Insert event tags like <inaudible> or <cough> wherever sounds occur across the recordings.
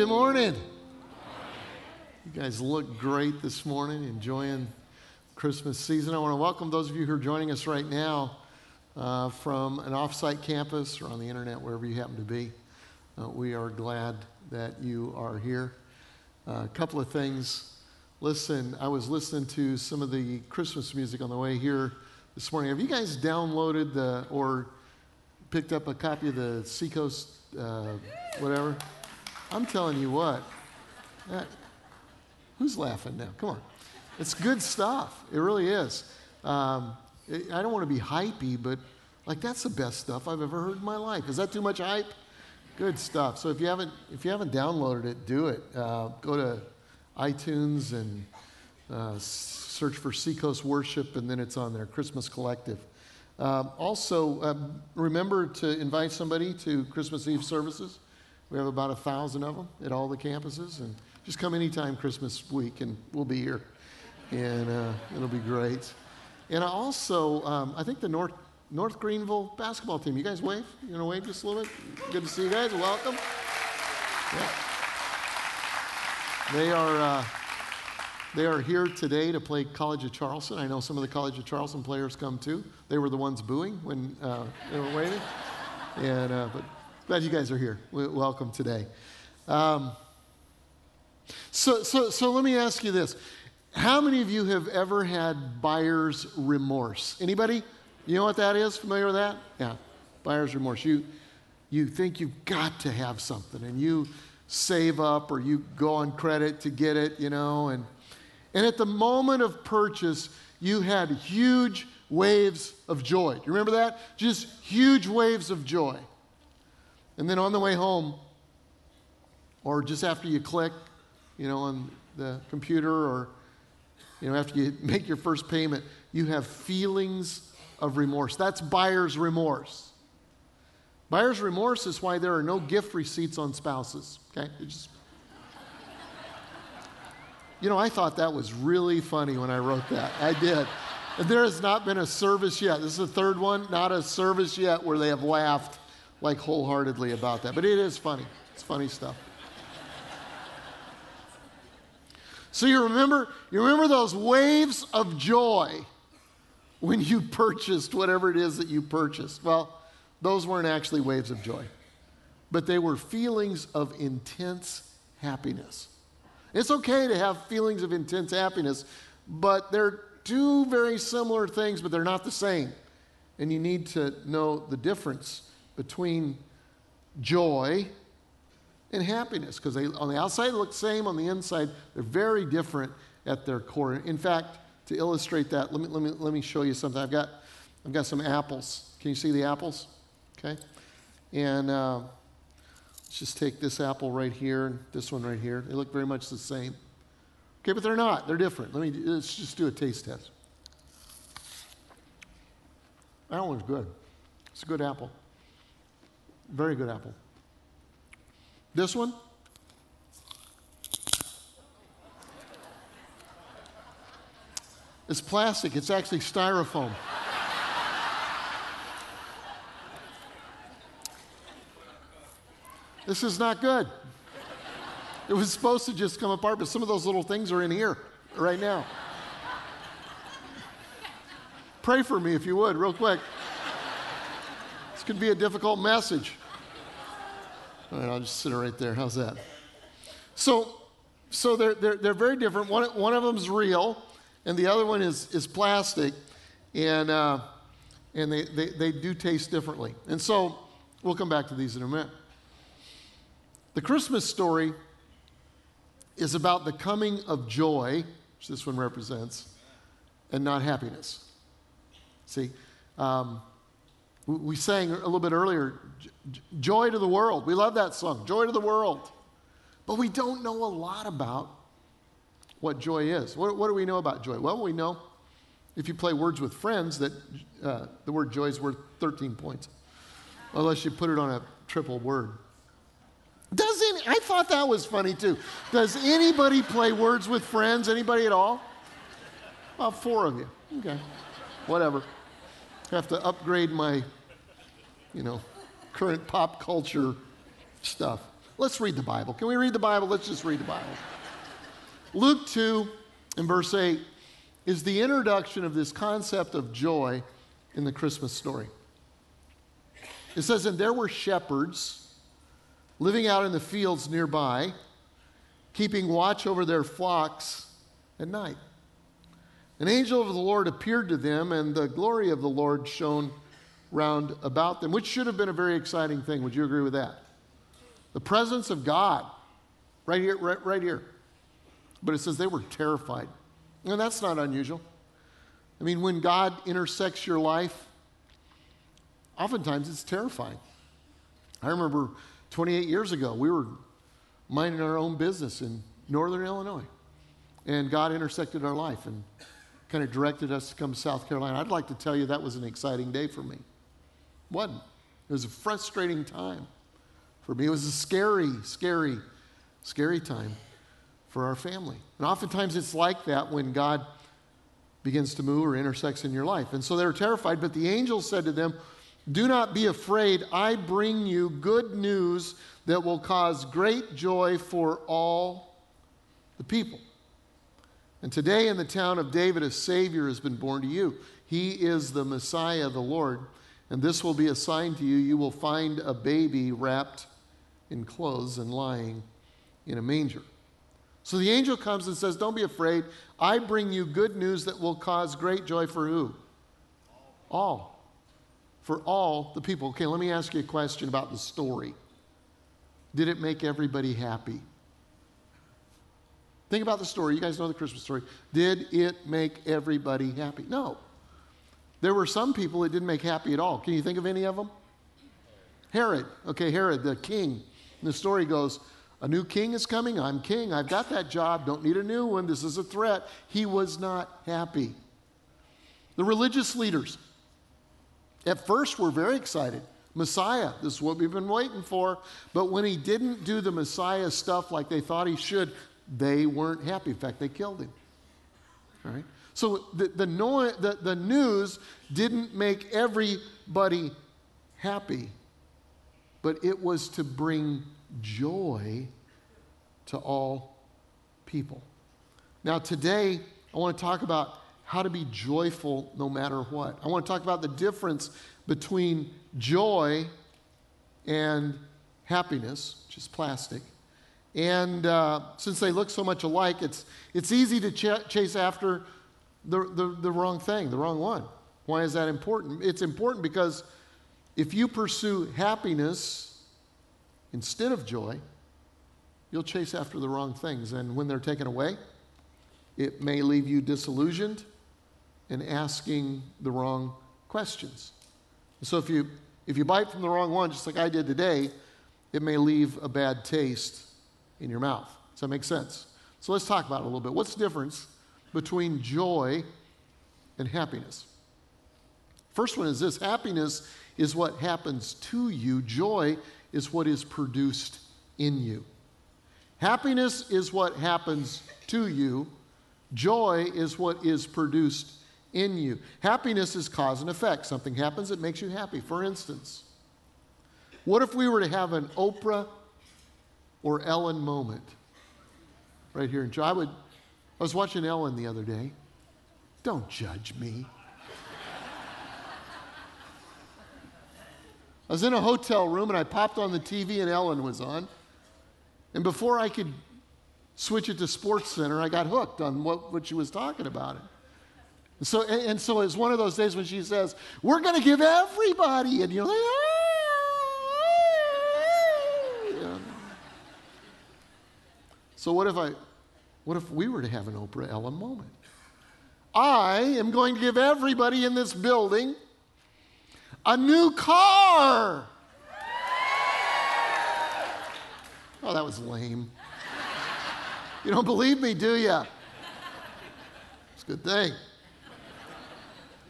good morning. You guys look great this morning, enjoying Christmas season. I want to welcome those of you who are joining us right now uh, from an offsite campus or on the internet, wherever you happen to be. Uh, we are glad that you are here. Uh, a couple of things. Listen, I was listening to some of the Christmas music on the way here this morning. Have you guys downloaded the or picked up a copy of the Seacoast, uh, whatever? I'm telling you what. That, who's laughing now? Come on. It's good stuff. It really is. Um, it, I don't want to be hypey, but like that's the best stuff I've ever heard in my life. Is that too much hype? Good stuff. So if you haven't if you haven't downloaded it, do it. Uh, go to iTunes and uh, search for Seacoast Worship, and then it's on there. Christmas Collective. Um, also, um, remember to invite somebody to Christmas Eve services. We have about a thousand of them at all the campuses, and just come anytime Christmas week, and we'll be here, and uh, it'll be great. And I also, um, I think the North North Greenville basketball team. You guys wave? You gonna wave just a little bit? Good to see you guys. Welcome. Yeah. They are. Uh, they are here today to play College of Charleston. I know some of the College of Charleston players come too. They were the ones booing when uh, they were waiting. And, uh, but glad you guys are here. Welcome today. Um, so, so, so let me ask you this. How many of you have ever had buyer's remorse? Anybody? You know what that is? Familiar with that? Yeah. Buyer's remorse. You, you think you've got to have something and you save up or you go on credit to get it, you know, and and at the moment of purchase, you had huge waves of joy. Do you remember that? Just huge waves of joy. And then on the way home, or just after you click, you know, on the computer, or, you know, after you <laughs> make your first payment, you have feelings of remorse. That's buyer's remorse. Buyer's remorse is why there are no gift receipts on spouses. Okay? Just <laughs> you know, I thought that was really funny when I wrote that. I did. There has not been a service yet. This is the third one, not a service yet where they have laughed like wholeheartedly about that. But it is funny. It's funny stuff. So you remember, you remember those waves of joy when you purchased whatever it is that you purchased. Well, those weren't actually waves of joy, but they were feelings of intense happiness. It's okay to have feelings of intense happiness, but they're two very similar things, but they're not the same. And you need to know the difference between joy and happiness because they on the outside look the same, on the inside they're very different at their core. In fact, to illustrate that, let me, let me, let me show you something. I've got, I've got some apples. Can you see the apples? Okay. And uh, Let's just take this apple right here and this one right here. They look very much the same. Okay, but they're not. They're different. Let me let's just do a taste test. That one's good. It's a good apple. Very good apple. This one? It's plastic. It's actually styrofoam. This is not good. It was supposed to just come apart, but some of those little things are in here right now. Pray for me if you would, real quick. This could be a difficult message. All right, I'll just sit right there. How's that? So, so they're, they're, they're very different. One, one of them is real, and the other one is, is plastic, and, uh, and they, they, they do taste differently. And so we'll come back to these in a minute. The Christmas story is about the coming of joy, which this one represents, and not happiness. See, um, we, sang a little bit earlier, Joy to the World. We love that song, Joy to the World. But we don't know a lot about what joy is. What, what do we know about joy? Well, we know if you play words with friends that uh, the word joy is worth 13 points, unless you put it on a triple word. Does any, I thought that was funny too. Does anybody play words with friends? Anybody at all? About four of you. Okay. Whatever. Have to upgrade my, you know, current pop culture stuff. Let's read the Bible. Can we read the Bible? Let's just read the Bible. Luke 2 and verse 8 is the introduction of this concept of joy in the Christmas story. It says, And there were shepherds living out in the fields nearby, keeping watch over their flocks at night. An angel of the Lord appeared to them, and the glory of the Lord shone round about them, which should have been a very exciting thing. Would you agree with that? The presence of God, right here, right, right here. But it says they were terrified. And that's not unusual. I mean, when God intersects your life, oftentimes it's terrifying. I remember 28 years ago, we were minding our own business in northern Illinois, and God intersected our life and kind of directed us to come to South Carolina. I'd like to tell you that was an exciting day for me. Wasn't. It was a frustrating time for me. It was a scary, scary, scary time for our family. And oftentimes it's like that when God begins to move or intersects in your life. And so they were terrified, but the angel said to them, Do not be afraid. I bring you good news that will cause great joy for all the people. And today in the town of David, a Savior has been born to you. He is the Messiah, the Lord. And this will be a sign to you. You will find a baby wrapped in clothes and lying in a manger. So the angel comes and says, Don't be afraid. I bring you good news that will cause great joy for who? All. For all the people. Okay, let me ask you a question about the story. Did it make everybody happy? Think about the story. You guys know the Christmas story. Did it make everybody happy? No. There were some people it didn't make happy at all. Can you think of any of them? Herod. Okay, Herod, the king. And the story goes, a new king is coming. I'm king. I've got that job. Don't need a new one. This is a threat. He was not happy. The religious leaders at first were very excited. Messiah, this is what we've been waiting for. But when he didn't do the Messiah stuff like they thought he should, they weren't happy. In fact, they killed him. All right? So the, the, the, the news didn't make everybody happy, but it was to bring joy to all people. Now, today, I want to talk about how to be joyful no matter what. I want to talk about the difference between joy and happiness, which is plastic. And uh, since they look so much alike, it's, it's easy to ch- chase after the, the, the wrong thing, the wrong one. Why is that important? It's important because if you pursue happiness instead of joy, you'll chase after the wrong things. And when they're taken away, it may leave you disillusioned and asking the wrong questions. So if you, if you bite from the wrong one, just like I did today, it may leave a bad taste in your mouth. Does that make sense? So let's talk about it a little bit. What's the difference between joy and happiness? First one is this happiness is what happens to you, joy is what is produced in you. Happiness is what happens to you, joy is what is produced in you. Happiness is cause and effect. Something happens that makes you happy. For instance, what if we were to have an Oprah or Ellen moment right here in I would I was watching Ellen the other day. Don't judge me. I was in a hotel room and I popped on the TV and Ellen was on. And before I could switch it to Sports Center, I got hooked on what, what she was talking about. It. And so, and, and so it's one of those days when she says, We're going to give everybody. And you're like! So what if I, what if we were to have an Oprah Ellen moment? I am going to give everybody in this building a new car. Oh, that was lame. You don't believe me, do you? It's a good thing.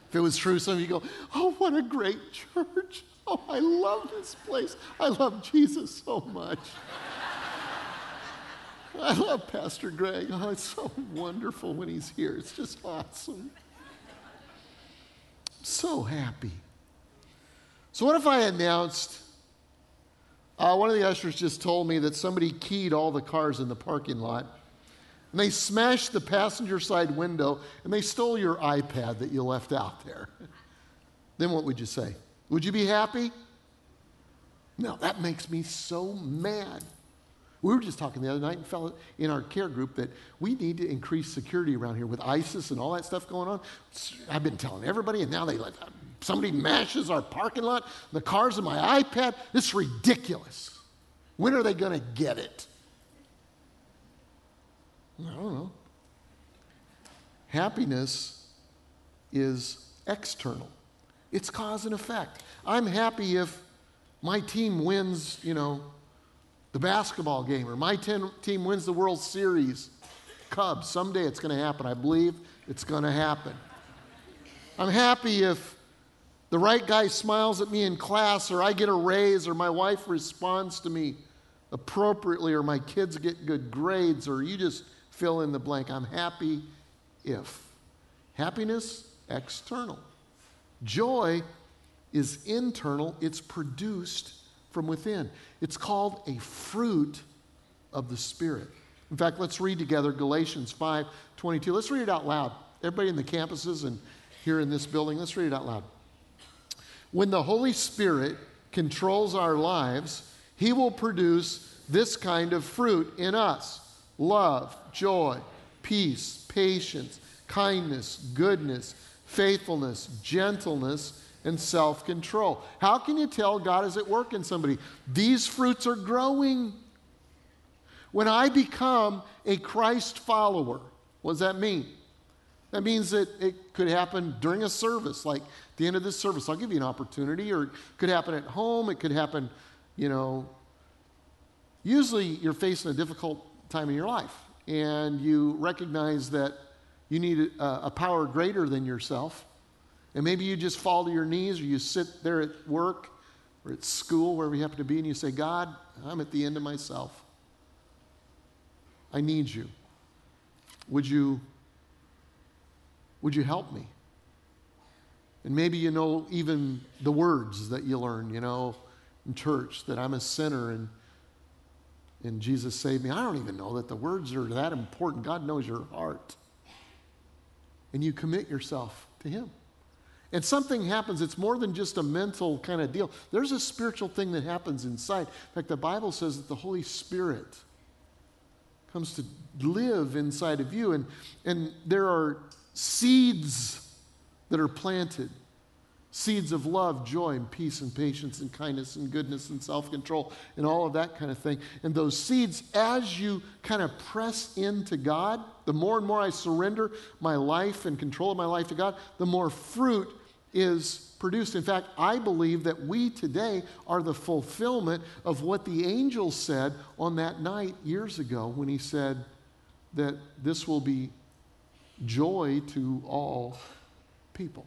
If it was true, some of you go, Oh, what a great church. Oh, I love this place. I love Jesus so much. I love Pastor Greg. Oh, it's so wonderful when he's here. It's just awesome. I'm So happy. So, what if I announced Uh, one of the ushers just told me that somebody keyed all the cars in the parking lot. And they smashed the passenger side window and they stole your iPad that you left out there. then what would you say? Would you be happy? No, that makes me so mad. We were just talking the other night and felt in our care group that we need to increase security around here with ISIS and all that stuff going on. I've been telling everybody, and now they let uh, somebody mashes our parking lot, the cars and my iPad. This is ridiculous. When are they going to get it? I don't know. Happiness is external. It's cause and effect. I'm happy if my team wins, you know, the basketball game or my ten, team wins the World Series. Cubs, someday it's going to happen. I believe it's going to happen. I'm happy if the right guy smiles at me in class, or I get a raise, or my wife responds to me appropriately, or my kids get good grades, or you just fill in the blank. I'm happy if. Happiness, external. Joy is internal, it's produced from within. It's called a fruit of the Spirit. In fact, let's read together Galatians 5 22. Let's read it out loud. Everybody in the campuses and here in this building, let's read it out loud. When the Holy Spirit controls our lives, He will produce this kind of fruit in us love, joy, peace, patience, kindness, goodness, faithfulness, gentleness, and self control. How can you tell God is at work in somebody? These fruits are growing. When I become a Christ follower, what does that mean? That means that it could happen during a service, like the end of this service. I'll give you an opportunity, or it could happen at home. It could happen, you know. Usually you're facing a difficult time in your life, and you recognize that you need a, a power greater than yourself. And maybe you just fall to your knees, or you sit there at work or at school, wherever you happen to be, and you say, God, I'm at the end of myself. I need you. Would you would you help me? And maybe you know even the words that you learn, you know, in church that I'm a sinner and, and Jesus saved me. I don't even know that the words are that important. God knows your heart. And you commit yourself to Him. And something happens, it's more than just a mental kind of deal. There's a spiritual thing that happens inside. In fact, the Bible says that the Holy Spirit comes to live inside of you. And, and there are seeds that are planted seeds of love, joy, and peace, and patience, and kindness, and goodness, and self control, and all of that kind of thing. And those seeds, as you kind of press into God, the more and more I surrender my life and control of my life to God, the more fruit is produced. In fact, I believe that we today are the fulfillment of what the angel said on that night years ago when he said that this will be joy to all people.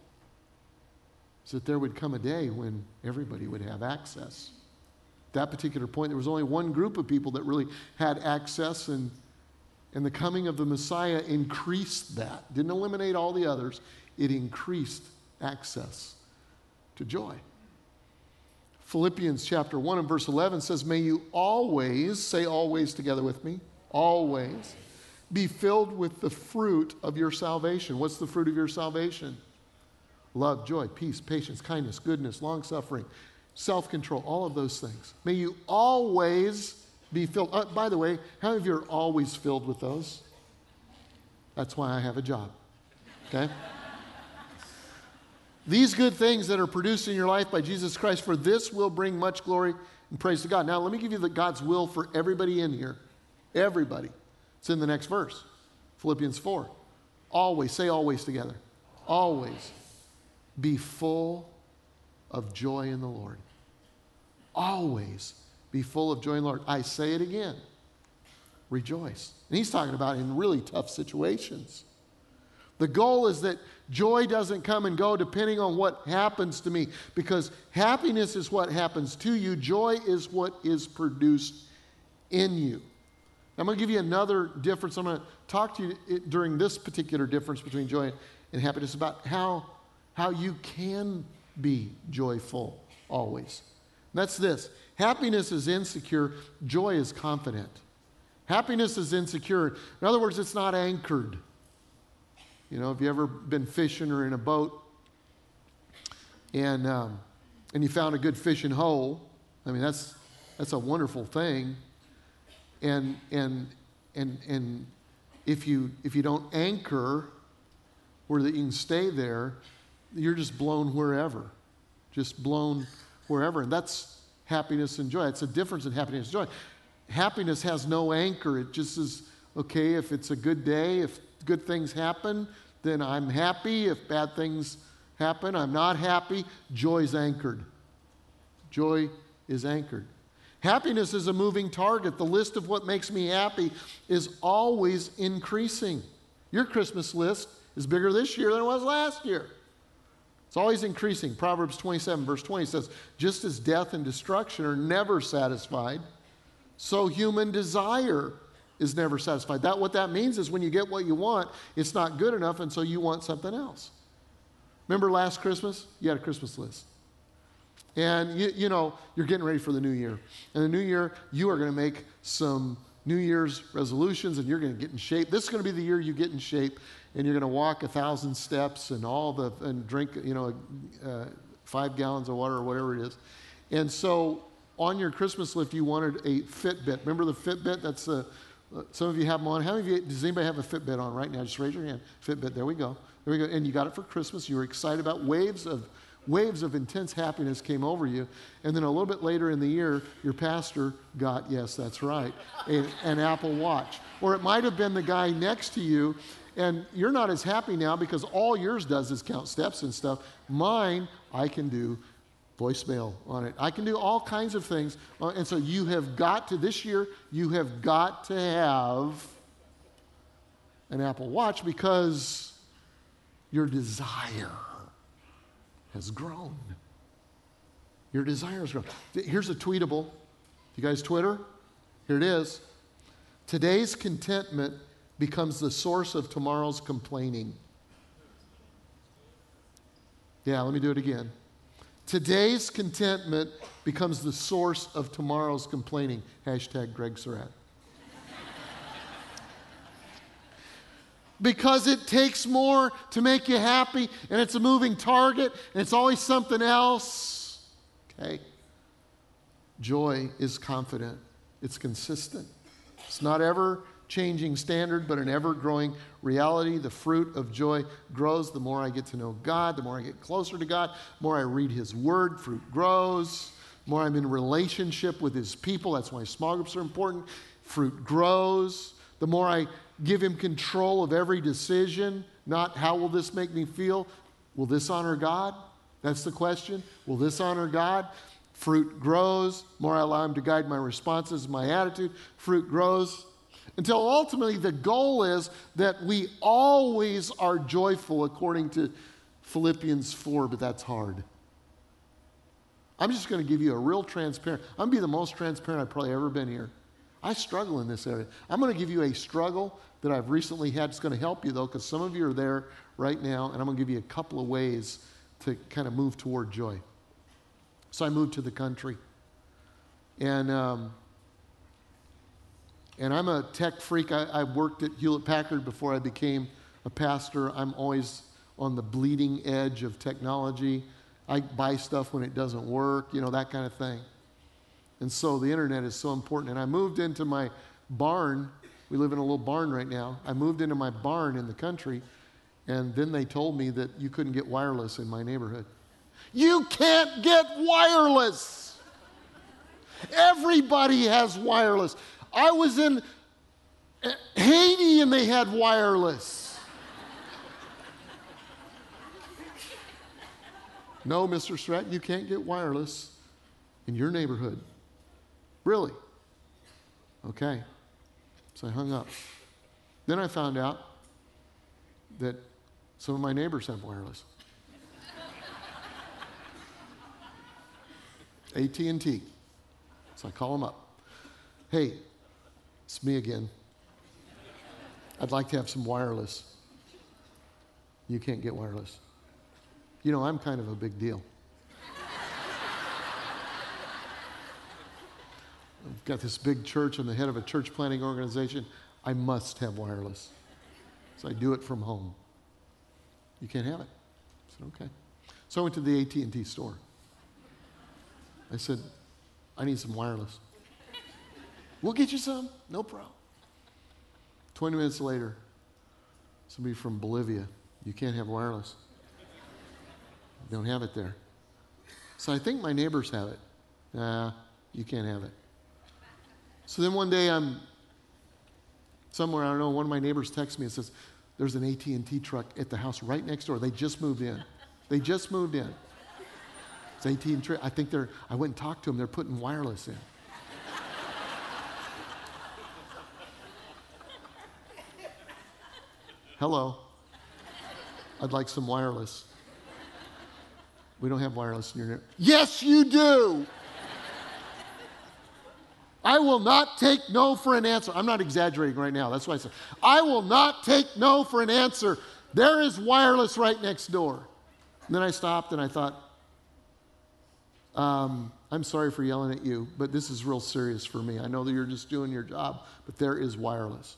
So that there would come a day when everybody would have access. At that particular point, there was only one group of people that really had access, and, and the coming of the Messiah increased that. Didn't eliminate all the others, it increased access to joy. Philippians chapter 1 and verse 11 says, May you always, say always together with me, always be filled with the fruit of your salvation. What's the fruit of your salvation? Love, joy, peace, patience, kindness, goodness, long suffering, self control, all of those things. May you always be filled. Uh, by the way, how many of you are always filled with those? That's why I have a job. Okay? These good things that are produced in your life by Jesus Christ, for this will bring much glory and praise to God. Now, let me give you the God's will for everybody in here. Everybody. It's in the next verse, Philippians 4. Always, say always together. Always be full of joy in the Lord. Always be full of joy in the Lord. I say it again rejoice. And he's talking about in really tough situations. The goal is that joy doesn't come and go depending on what happens to me, because happiness is what happens to you, joy is what is produced in you. I'm going to give you another difference. I'm going to talk to you during this particular difference between joy and happiness about how, how you can be joyful always. that's this happiness is insecure, joy is confident. Happiness is insecure. In other words, it's not anchored. You know, have you ever been fishing or in a boat and, um, and you found a good fishing hole? I mean, that's, that's a wonderful thing. And, and, and, and if, you, if you don't anchor where that you can stay there, you're just blown wherever. Just blown wherever. And that's happiness and joy. It's a difference in happiness and joy. Happiness has no anchor. It just is okay if it's a good day, if good things happen, then I'm happy. If bad things happen, I'm not happy. Joy's anchored. Joy is anchored. Happiness is a moving target. The list of what makes me happy is always increasing. Your Christmas list is bigger this year than it was last year. It's always increasing. Proverbs 27, verse 20 says, Just as death and destruction are never satisfied, so human desire is never satisfied. That what that means is when you get what you want, it's not good enough, and so you want something else. Remember last Christmas? You had a Christmas list. And you, you know, you're getting ready for the new year. And the new year, you are going to make some New Year's resolutions and you're going to get in shape. This is going to be the year you get in shape and you're going to walk a thousand steps and all the, and drink, you know, uh, five gallons of water or whatever it is. And so on your Christmas list, you wanted a Fitbit. Remember the Fitbit? That's uh, some of you have them on. How many of you, does anybody have a Fitbit on right now? Just raise your hand. Fitbit, there we go. There we go. And you got it for Christmas. You were excited about waves of waves of intense happiness came over you. And then a little bit later in the year, your pastor got, yes, that's right, a, an Apple Watch. Or it might have been the guy next to you, and you're not as happy now because all yours does is count steps and stuff. Mine, I can do voicemail on it. I can do all kinds of things. Uh, and so you have got to, this year, you have got to have an Apple Watch because your desire has grown. Your desire has grown. Here's a tweetable. You guys Twitter? Here it is. Today's contentment becomes the source of tomorrow's complaining. Yeah, let me do it again. Today's contentment becomes the source of tomorrow's complaining. Hashtag Greg Surratt. because it takes more to make you happy and it's a moving target and it's always something else. Okay? Joy is confident, it's consistent. It's not ever changing standard, but an ever growing reality. The fruit of joy grows the more I get to know God, the more I get closer to God, the more I read His Word, fruit grows. The more I'm in relationship with His people. That's why small groups are important. Fruit grows. The more I give him control of every decision, not how will this make me feel? Will this honor God? That's the question. Will this honor God? Fruit grows. The More I allow him to guide my responses, my attitude. Fruit grows. Until ultimately, the goal is that we always are joyful, according to Philippians 4, but that's hard. I'm just going to give you a real transparent, I'm going to be the most transparent I've probably ever been here. I struggle in this area. I'm going to give you a struggle that I've recently had. It's going to help you, though, because some of you are there right now, and I'm going to give you a couple of ways to kind of move toward joy. So I moved to the country. And, um, and I'm a tech freak. I, I worked at Hewlett Packard before I became a pastor. I'm always on the bleeding edge of technology. I buy stuff when it doesn't work, you know, that kind of thing. And so the internet is so important. And I moved into my barn. We live in a little barn right now. I moved into my barn in the country, and then they told me that you couldn't get wireless in my neighborhood. You can't get wireless. Everybody has wireless. I was in Haiti and they had wireless. no, Mr. Stratton, you can't get wireless in your neighborhood. Really? Okay. So I hung up. Then I found out that some of my neighbors have wireless. AT&T. So I call them up. Hey, it's me again. I'd like to have some wireless. You can't get wireless. You know, I'm kind of a big deal. I've got this big church. I'm the head of a church planting organization. I must have wireless. So I do it from home. You can't have it. I said, okay. So I went to the AT&T store. I said, I need some wireless. We'll get you some. No problem. 20 minutes later, somebody from Bolivia, you can't have wireless. They don't have it there. So I think my neighbors have it. Nah, you can't have it. So then one day I'm somewhere, I don't know, one of my neighbors texts me and says, there's an AT&T truck at the house right next door. They just moved in. They just moved in. It's AT&T. I think they're, I went and talked to them. They're putting wireless in. Hello. I'd like some wireless. We don't have wireless in your neighborhood. Yes, you do. I will not take no for an answer. I'm not exaggerating right now. That's why I said, I will not take no for an answer. There is wireless right next door. And then I stopped and I thought, um, I'm sorry for yelling at you, but this is real serious for me. I know that you're just doing your job, but there is wireless.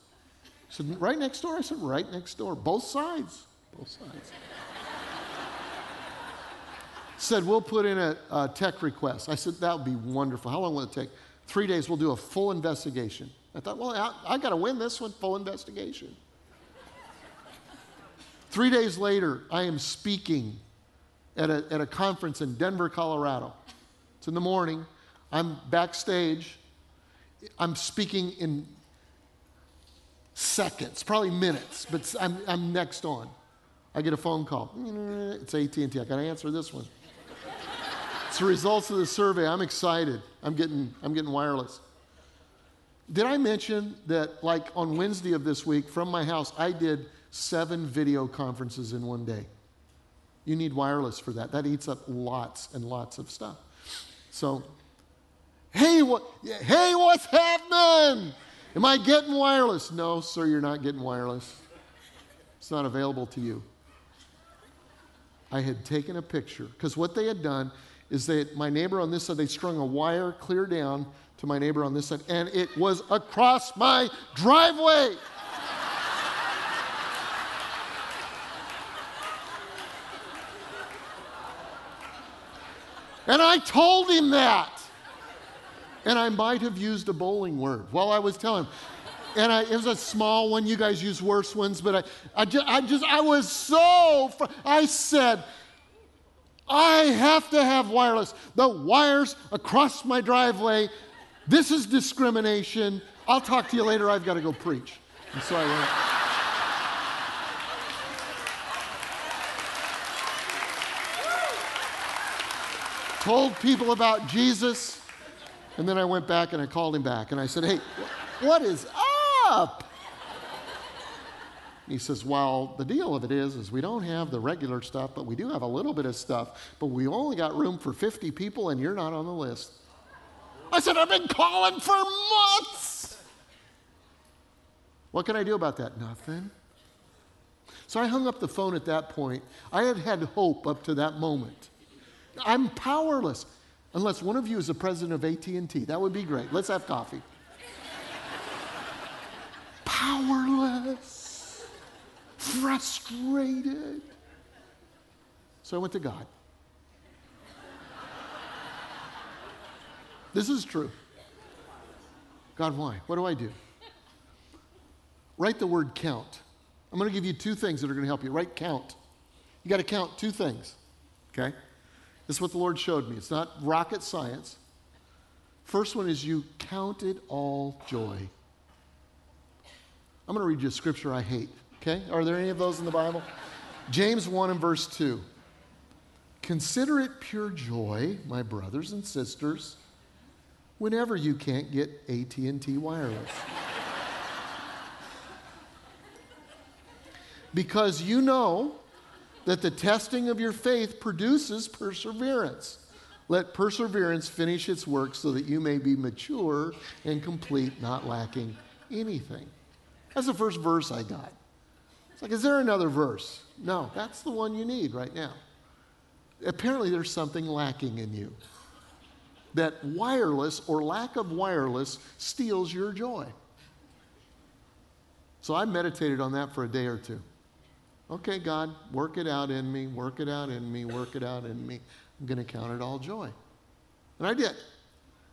Said, right next door? I said, right next door. Both sides. Both sides. said, we'll put in a, a tech request. I said, that would be wonderful. How long will it take? Three days, we'll do a full investigation. I thought, well, I, I got to win this one, full investigation. Three days later, I am speaking at a, at a conference in Denver, Colorado. It's in the morning. I'm backstage. I'm speaking in seconds, probably minutes, but I'm, I'm next on. I get a phone call. <laughs> It's AT&T. I got to answer this one. It's the results of the survey. I'm excited. I'm getting, I'm getting wireless. Did I mention that, like on Wednesday of this week, from my house, I did seven video conferences in one day? You need wireless for that. That eats up lots and lots of stuff. So, hey, what, hey, what's happening? Am I getting wireless? No, sir, you're not getting wireless. It's not available to you. I had taken a picture because what they had done is that my neighbor on this side, they strung a wire clear down to my neighbor on this side, and it was across my driveway. and I told him that. And I might have used a bowling word while I was telling him. And I, it was a small one. You guys use worse ones, but I, I, just, I just, I was so, fr- I said, I have to have wireless. The wires across my driveway. This is discrimination. I'll talk to you later. I've got to go preach. And so I went. Told people about Jesus. And then I went back and I called him back and I said, Hey, what is up? He says, Well, the deal of it is, is we don't have the regular stuff, but we do have a little bit of stuff, but we only got room for 50 people and you're not on the list. I said, I've been calling for months. What can I do about that? Nothing. So I hung up the phone at that point. I had had hope up to that moment. I'm powerless unless one of you is the president of AT&T. That would be great. Let's have coffee. powerless frustrated. So I went to God. This is true. God, why? What do I do? Write the word count. I'm going to give you two things that are going to help you. Write count. You got to count two things. Okay? This is what the Lord showed me. It's not rocket science. First one is you count it all joy. I'm going to read you a scripture I hate. Okay? Are there any of those in the Bible? James 1 and verse 2. Consider it pure joy, my brothers and sisters, whenever you can't get AT&T wireless. because you know that the testing of your faith produces perseverance. Let perseverance finish its work so that you may be mature and complete, not lacking anything. That's the first verse I got. It's like, is there another verse? No, that's the one you need right now. Apparently, there's something lacking in you. that wireless or lack of wireless steals your joy. So I meditated on that for a day or two. Okay, God, work it out in me, work it out in me, work it out in me. I'm going to count it all joy. And I did.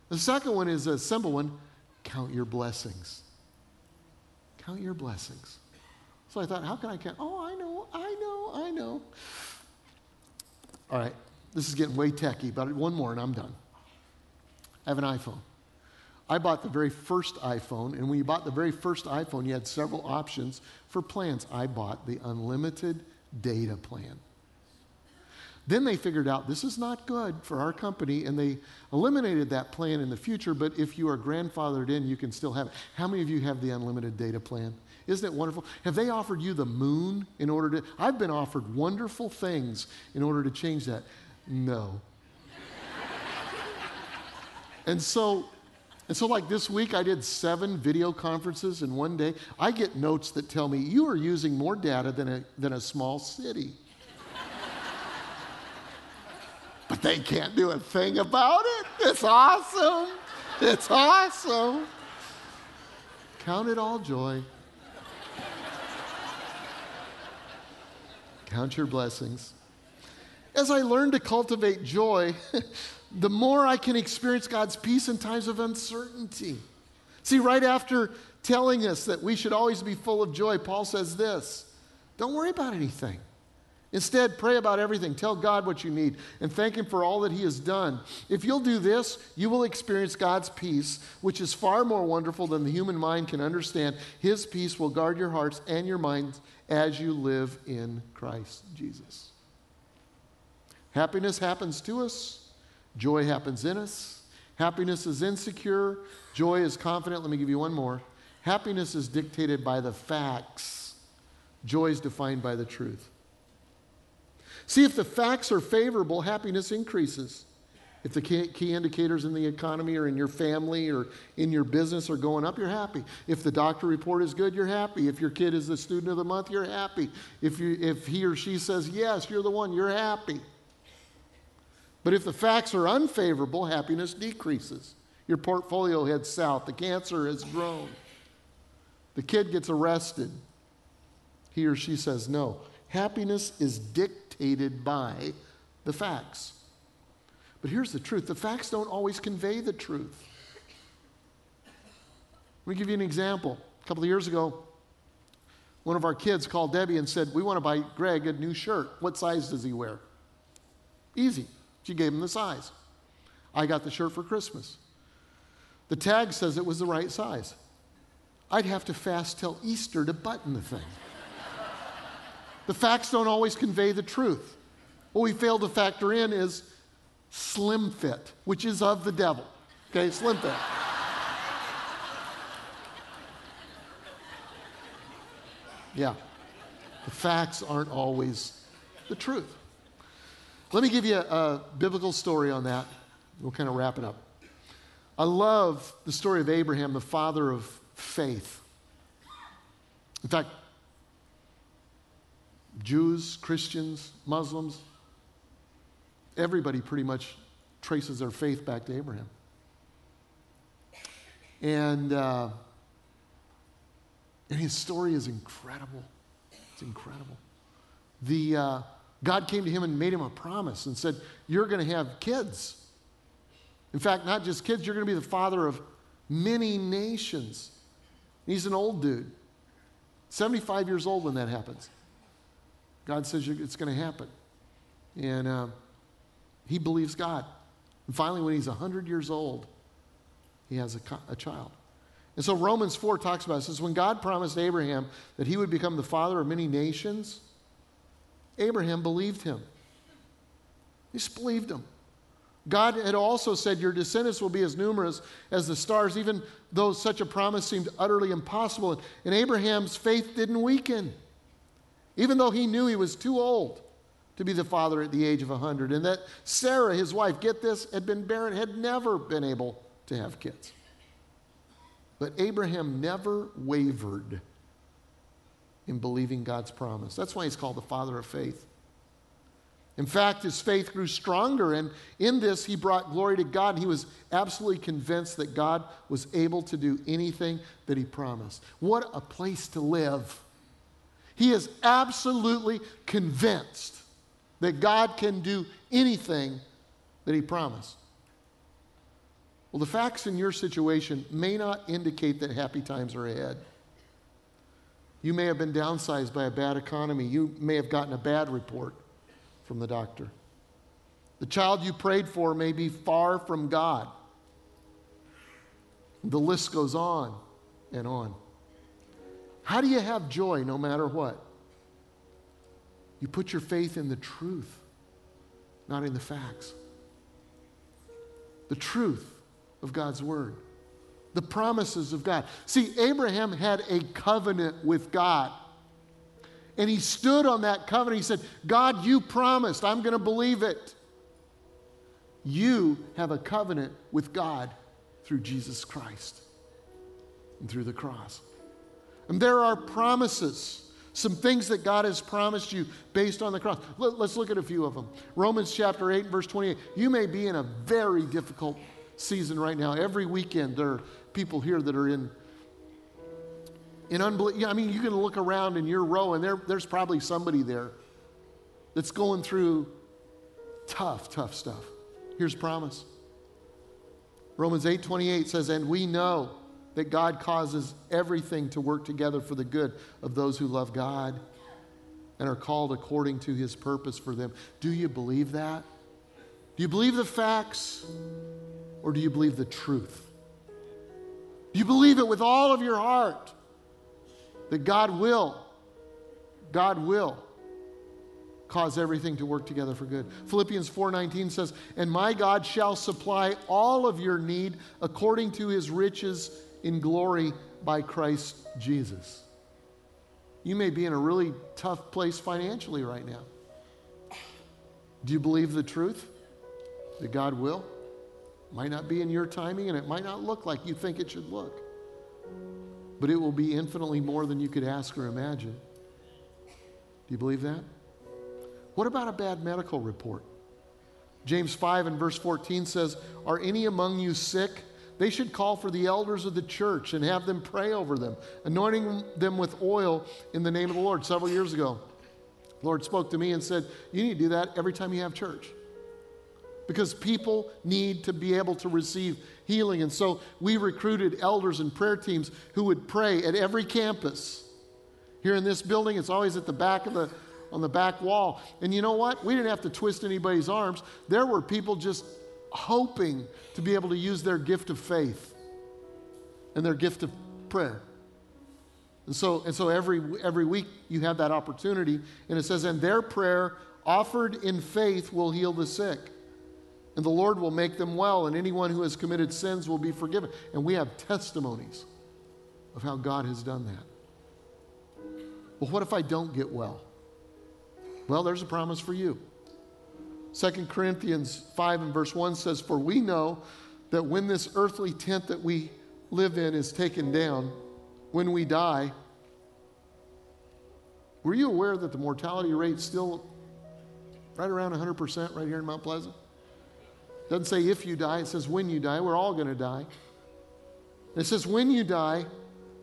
The second one is a simple one count your blessings. Count your blessings. So I thought, how can I count? Oh, I know, I know, I know. All right, this is getting way techy, but one more and I'm done. I have an iPhone. I bought the very first iPhone, and when you bought the very first iPhone, you had several options for plans. I bought the unlimited data plan. Then they figured out this is not good for our company, and they eliminated that plan in the future. But if you are grandfathered in, you can still have it. How many of you have the unlimited data plan? Isn't it wonderful? Have they offered you the moon in order to? I've been offered wonderful things in order to change that. No. <laughs> and so and so, like this week, I did seven video conferences in one day. I get notes that tell me you are using more data than a, than a small city. <laughs> but they can't do a thing about it. It's awesome. It's awesome. Count it all joy. Count your blessings. As I learn to cultivate joy, <laughs> the more I can experience God's peace in times of uncertainty. See, right after telling us that we should always be full of joy, Paul says this don't worry about anything. Instead, pray about everything. Tell God what you need and thank Him for all that He has done. If you'll do this, you will experience God's peace, which is far more wonderful than the human mind can understand. His peace will guard your hearts and your minds as you live in Christ Jesus. Happiness happens to us. Joy happens in us. Happiness is insecure. Joy is confident. Let me give you one more. Happiness is dictated by the facts. Joy is defined by the truth. See, if the facts are favorable, happiness increases. If the key indicators in the economy or in your family or in your business are going up, you're happy. If the doctor report is good, you're happy. If your kid is the student of the month, you're happy. If, you, if he or she says, yes, you're the one, you're happy. But if the facts are unfavorable, happiness decreases. Your portfolio heads south. The cancer has grown. The kid gets arrested. He or she says no. Happiness is dictated by the facts. But here's the truth the facts don't always convey the truth. Let me give you an example. A couple of years ago, one of our kids called Debbie and said, We want to buy Greg a new shirt. What size does he wear? Easy. She gave him the size. I got the shirt for Christmas. The tag says it was the right size. I'd have to fast till Easter to button the thing. the facts don't always convey the truth. What we fail to factor in is slim fit, which is of the devil. Okay, slim fit. yeah, the facts aren't always the truth. Let me give you a, biblical story on that. We'll kind of wrap it up. I love the story of Abraham, the father of faith. In fact, Jews, Christians, Muslims, everybody pretty much traces their faith back to Abraham. And, uh, and his story is incredible. It's incredible. The, uh, God came to him and made him a promise and said, You're going to have kids. In fact, not just kids, you're going to be the father of many nations. He's an old dude, 75 years old when that happens. God says it's going to happen. And uh, he believes God. And finally, when he's 100 years old, he has a, a child. And so Romans 4 talks about says, when God promised Abraham that he would become the father of many nations, Abraham believed him. He just believed him. God had also said, Your descendants will be as numerous as the stars, even though such a promise seemed utterly impossible. And Abraham's faith didn't weaken, even though he knew he was too old to be the father at the age of 100. And that Sarah, his wife, get this, had been barren, had never been able to have kids. But Abraham never wavered in believing God's promise. That's why he's called the father of faith. In fact, his faith grew stronger, and in this, he brought glory to God. He was absolutely convinced that God was able to do anything that he promised. What a place to live! He is absolutely convinced that God can do anything that he promised. Well, the facts in your situation may not indicate that happy times are ahead. You may have been downsized by a bad economy. You may have gotten a bad report from the doctor. The child you prayed for may be far from God. The list goes on and on. How do you have joy no matter what? You put your faith in the truth, not in the facts. The truth of God's word, the promises of God. See, Abraham had a covenant with God. And he stood on that covenant. He said, God, you promised. I'm going to believe it. You have a covenant with God through Jesus Christ and through the cross. And there are promises, some things that God has promised you based on the cross. Let, us look at a few of them. Romans chapter 8, verse 28. You may be in a very difficult season right now. Every weekend, there are people here that are in in unbelief. I mean, you can look around in your row, and there, there's probably somebody there that's going through tough, tough stuff. Here's promise. Romans 8 28 says, And we know that God causes everything to work together for the good of those who love God and are called according to his purpose for them. Do you believe that? Do you believe the facts or do you believe the truth? Do you believe it with all of your heart? that God will, God will cause everything to work together for good. Philippians 4:19 says, "And my God shall supply all of your need according to his riches in glory by Christ Jesus." You may be in a really tough place financially right now. Do you believe the truth that God will? Might not be in your timing and it might not look like you think it should look but it will be infinitely more than you could ask or imagine. Do you believe that? What about a bad medical report? James 5 and verse 14 says, Are any among you sick? They should call for the elders of the church and have them pray over them, anointing them with oil in the name of the Lord. Several years ago, the Lord spoke to me and said, You need to do that every time you have church because people need to be able to receive healing. And so we recruited elders and prayer teams who would pray at every campus. Here in this building, it's always at the back of the on the back wall. And you know what? We didn't have to twist anybody's arms. There were people just hoping to be able to use their gift of faith and their gift of prayer. And so, and so every, every week you have that opportunity. And it says, and their prayer offered in faith will heal the sick and the Lord will make them well, and anyone who has committed sins will be forgiven. And we have testimonies of how God has done that. Well, what if I don't get well? Well, there's a promise for you. 2 Corinthians 5 and verse 1 says, For we know that when this earthly tent that we live in is taken down, when we die, were you aware that the mortality rate is still right around 100% right here in Mount Pleasant? Doesn't say if you die, it says when you die. We're all going to die. It says when you die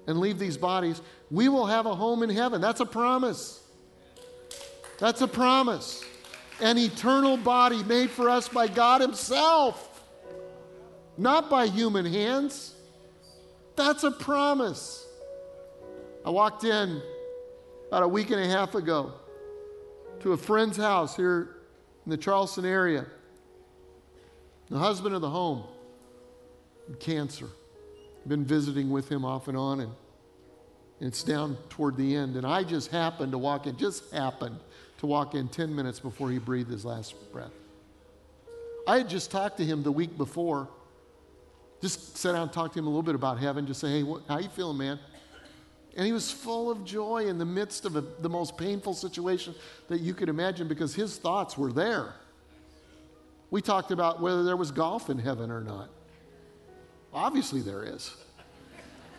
and leave these bodies, we will have a home in heaven. That's a promise. That's a promise. An eternal body made for us by God Himself, not by human hands. That's a promise. I walked in about a week and a half ago to a friend's house here in the Charleston area. The husband of the home, cancer. Been visiting with him off and on, and it's down toward the end. And I just happened to walk in, just happened to walk in 10 minutes before he breathed his last breath. I had just talked to him the week before. Just sat down and talked to him a little bit about heaven. Just say, hey, what, how you feeling, man? And he was full of joy in the midst of a, the most painful situation that you could imagine because his thoughts were there. We talked about whether there was golf in heaven or not. Obviously, there is.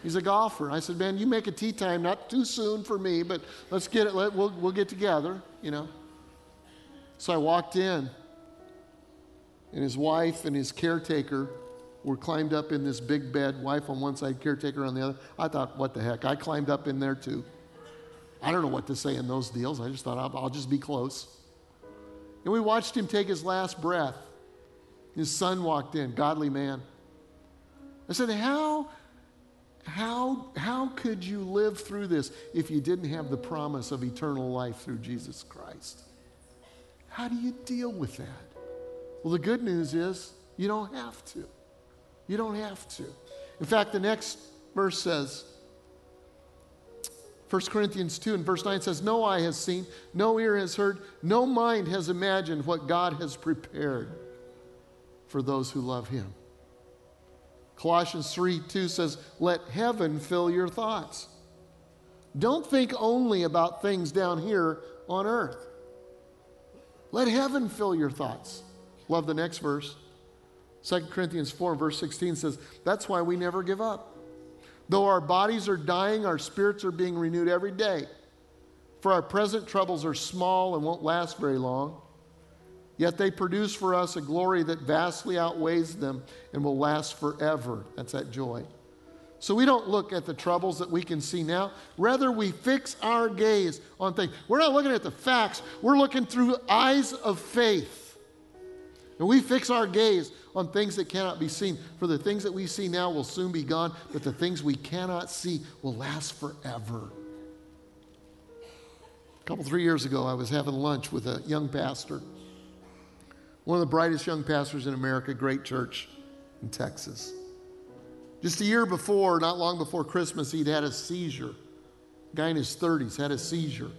He's a golfer. I said, Man, you make a tee time, not too soon for me, but let's get it, let, we'll, we'll get together, you know. So I walked in, and his wife and his caretaker were climbed up in this big bed, wife on one side, caretaker on the other. I thought, what the heck? I climbed up in there too. I don't know what to say in those deals. I just thought, I'll, I'll just be close. And we watched him take his last breath. His son walked in, godly man. I said, How, how, how could you live through this if you didn't have the promise of eternal life through Jesus Christ? How do you deal with that? Well, the good news is you don't have to. You don't have to. In fact, the next verse says, 1 Corinthians 2 and verse 9 says, No eye has seen, no ear has heard, no mind has imagined what God has prepared for those who love him. Colossians 3 2 says, Let heaven fill your thoughts. Don't think only about things down here on earth. Let heaven fill your thoughts. Love the next verse. 2 Corinthians 4, verse 16 says, That's why we never give up. Though our bodies are dying, our spirits are being renewed every day. For our present troubles are small and won't last very long. Yet they produce for us a glory that vastly outweighs them and will last forever. That's that joy. So we don't look at the troubles that we can see now. Rather, we fix our gaze on things. We're not looking at the facts, we're looking through eyes of faith. And we fix our gaze on things that cannot be seen. For the things that we see now will soon be gone, but the things we cannot see will last forever. A couple, three years ago, I was having lunch with a young pastor, one of the brightest young pastors in America, great church in Texas. Just a year before, not long before Christmas, he'd had a seizure. A guy in his 30s had a seizure.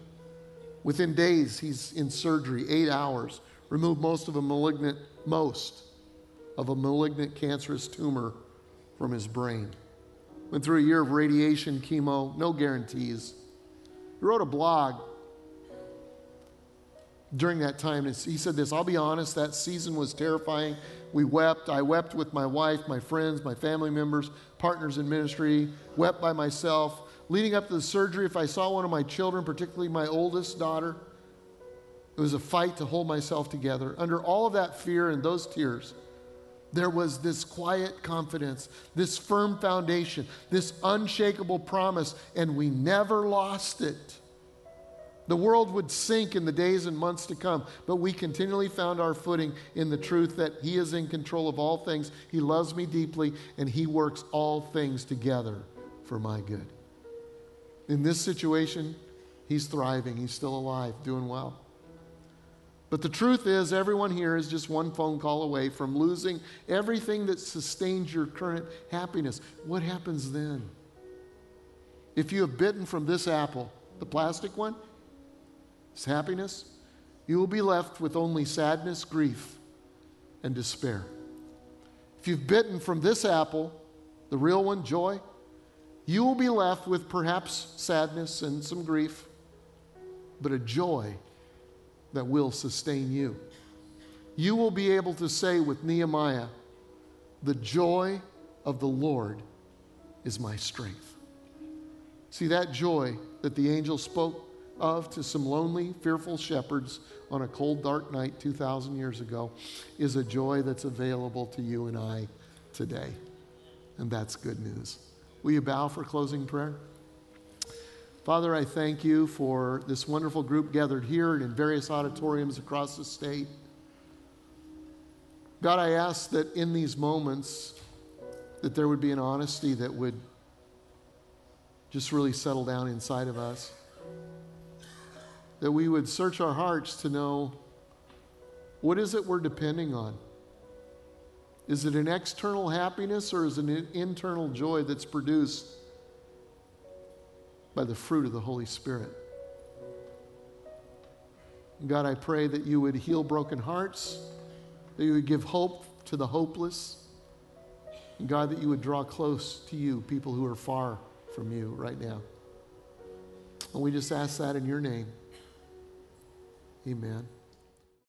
Within days, he's in surgery, eight hours, removed most of a malignant, most of a malignant cancerous tumor from his brain. Went through a year of radiation, chemo, no guarantees. He wrote a blog during that time. He said this I'll be honest, that season was terrifying. We wept. I wept with my wife, my friends, my family members, partners in ministry, wept by myself. Leading up to the surgery, if I saw one of my children, particularly my oldest daughter, it was a fight to hold myself together. Under all of that fear and those tears, there was this quiet confidence, this firm foundation, this unshakable promise, and we never lost it. The world would sink in the days and months to come, but we continually found our footing in the truth that He is in control of all things. He loves me deeply, and He works all things together for my good. In this situation, He's thriving, He's still alive, doing well. But the truth is, everyone here is just one phone call away from losing everything that sustains your current happiness. What happens then? If you have bitten from this apple, the plastic one, is happiness, you will be left with only sadness, grief, and despair. If you've bitten from this apple, the real one, joy, you will be left with perhaps sadness and some grief, but a joy that will sustain you. You will be able to say with Nehemiah, The joy of the Lord is my strength. See, that joy that the angel spoke of to some lonely, fearful shepherds on a cold, dark night 2,000 years ago is a joy that's available to you and I today. And that's good news. Will you bow for closing prayer? Father, I thank you for this wonderful group gathered here and in various auditoriums across the state. God, I ask that in these moments that there would be an honesty that would just really settle down inside of us that we would search our hearts to know what is it we're depending on? Is it an external happiness or is it an internal joy that's produced by the fruit of the Holy Spirit? God, I pray that you would heal broken hearts, that you would give hope to the hopeless. God, that you would draw close to you people who are far from you right now. And we just ask that in your name. Amen.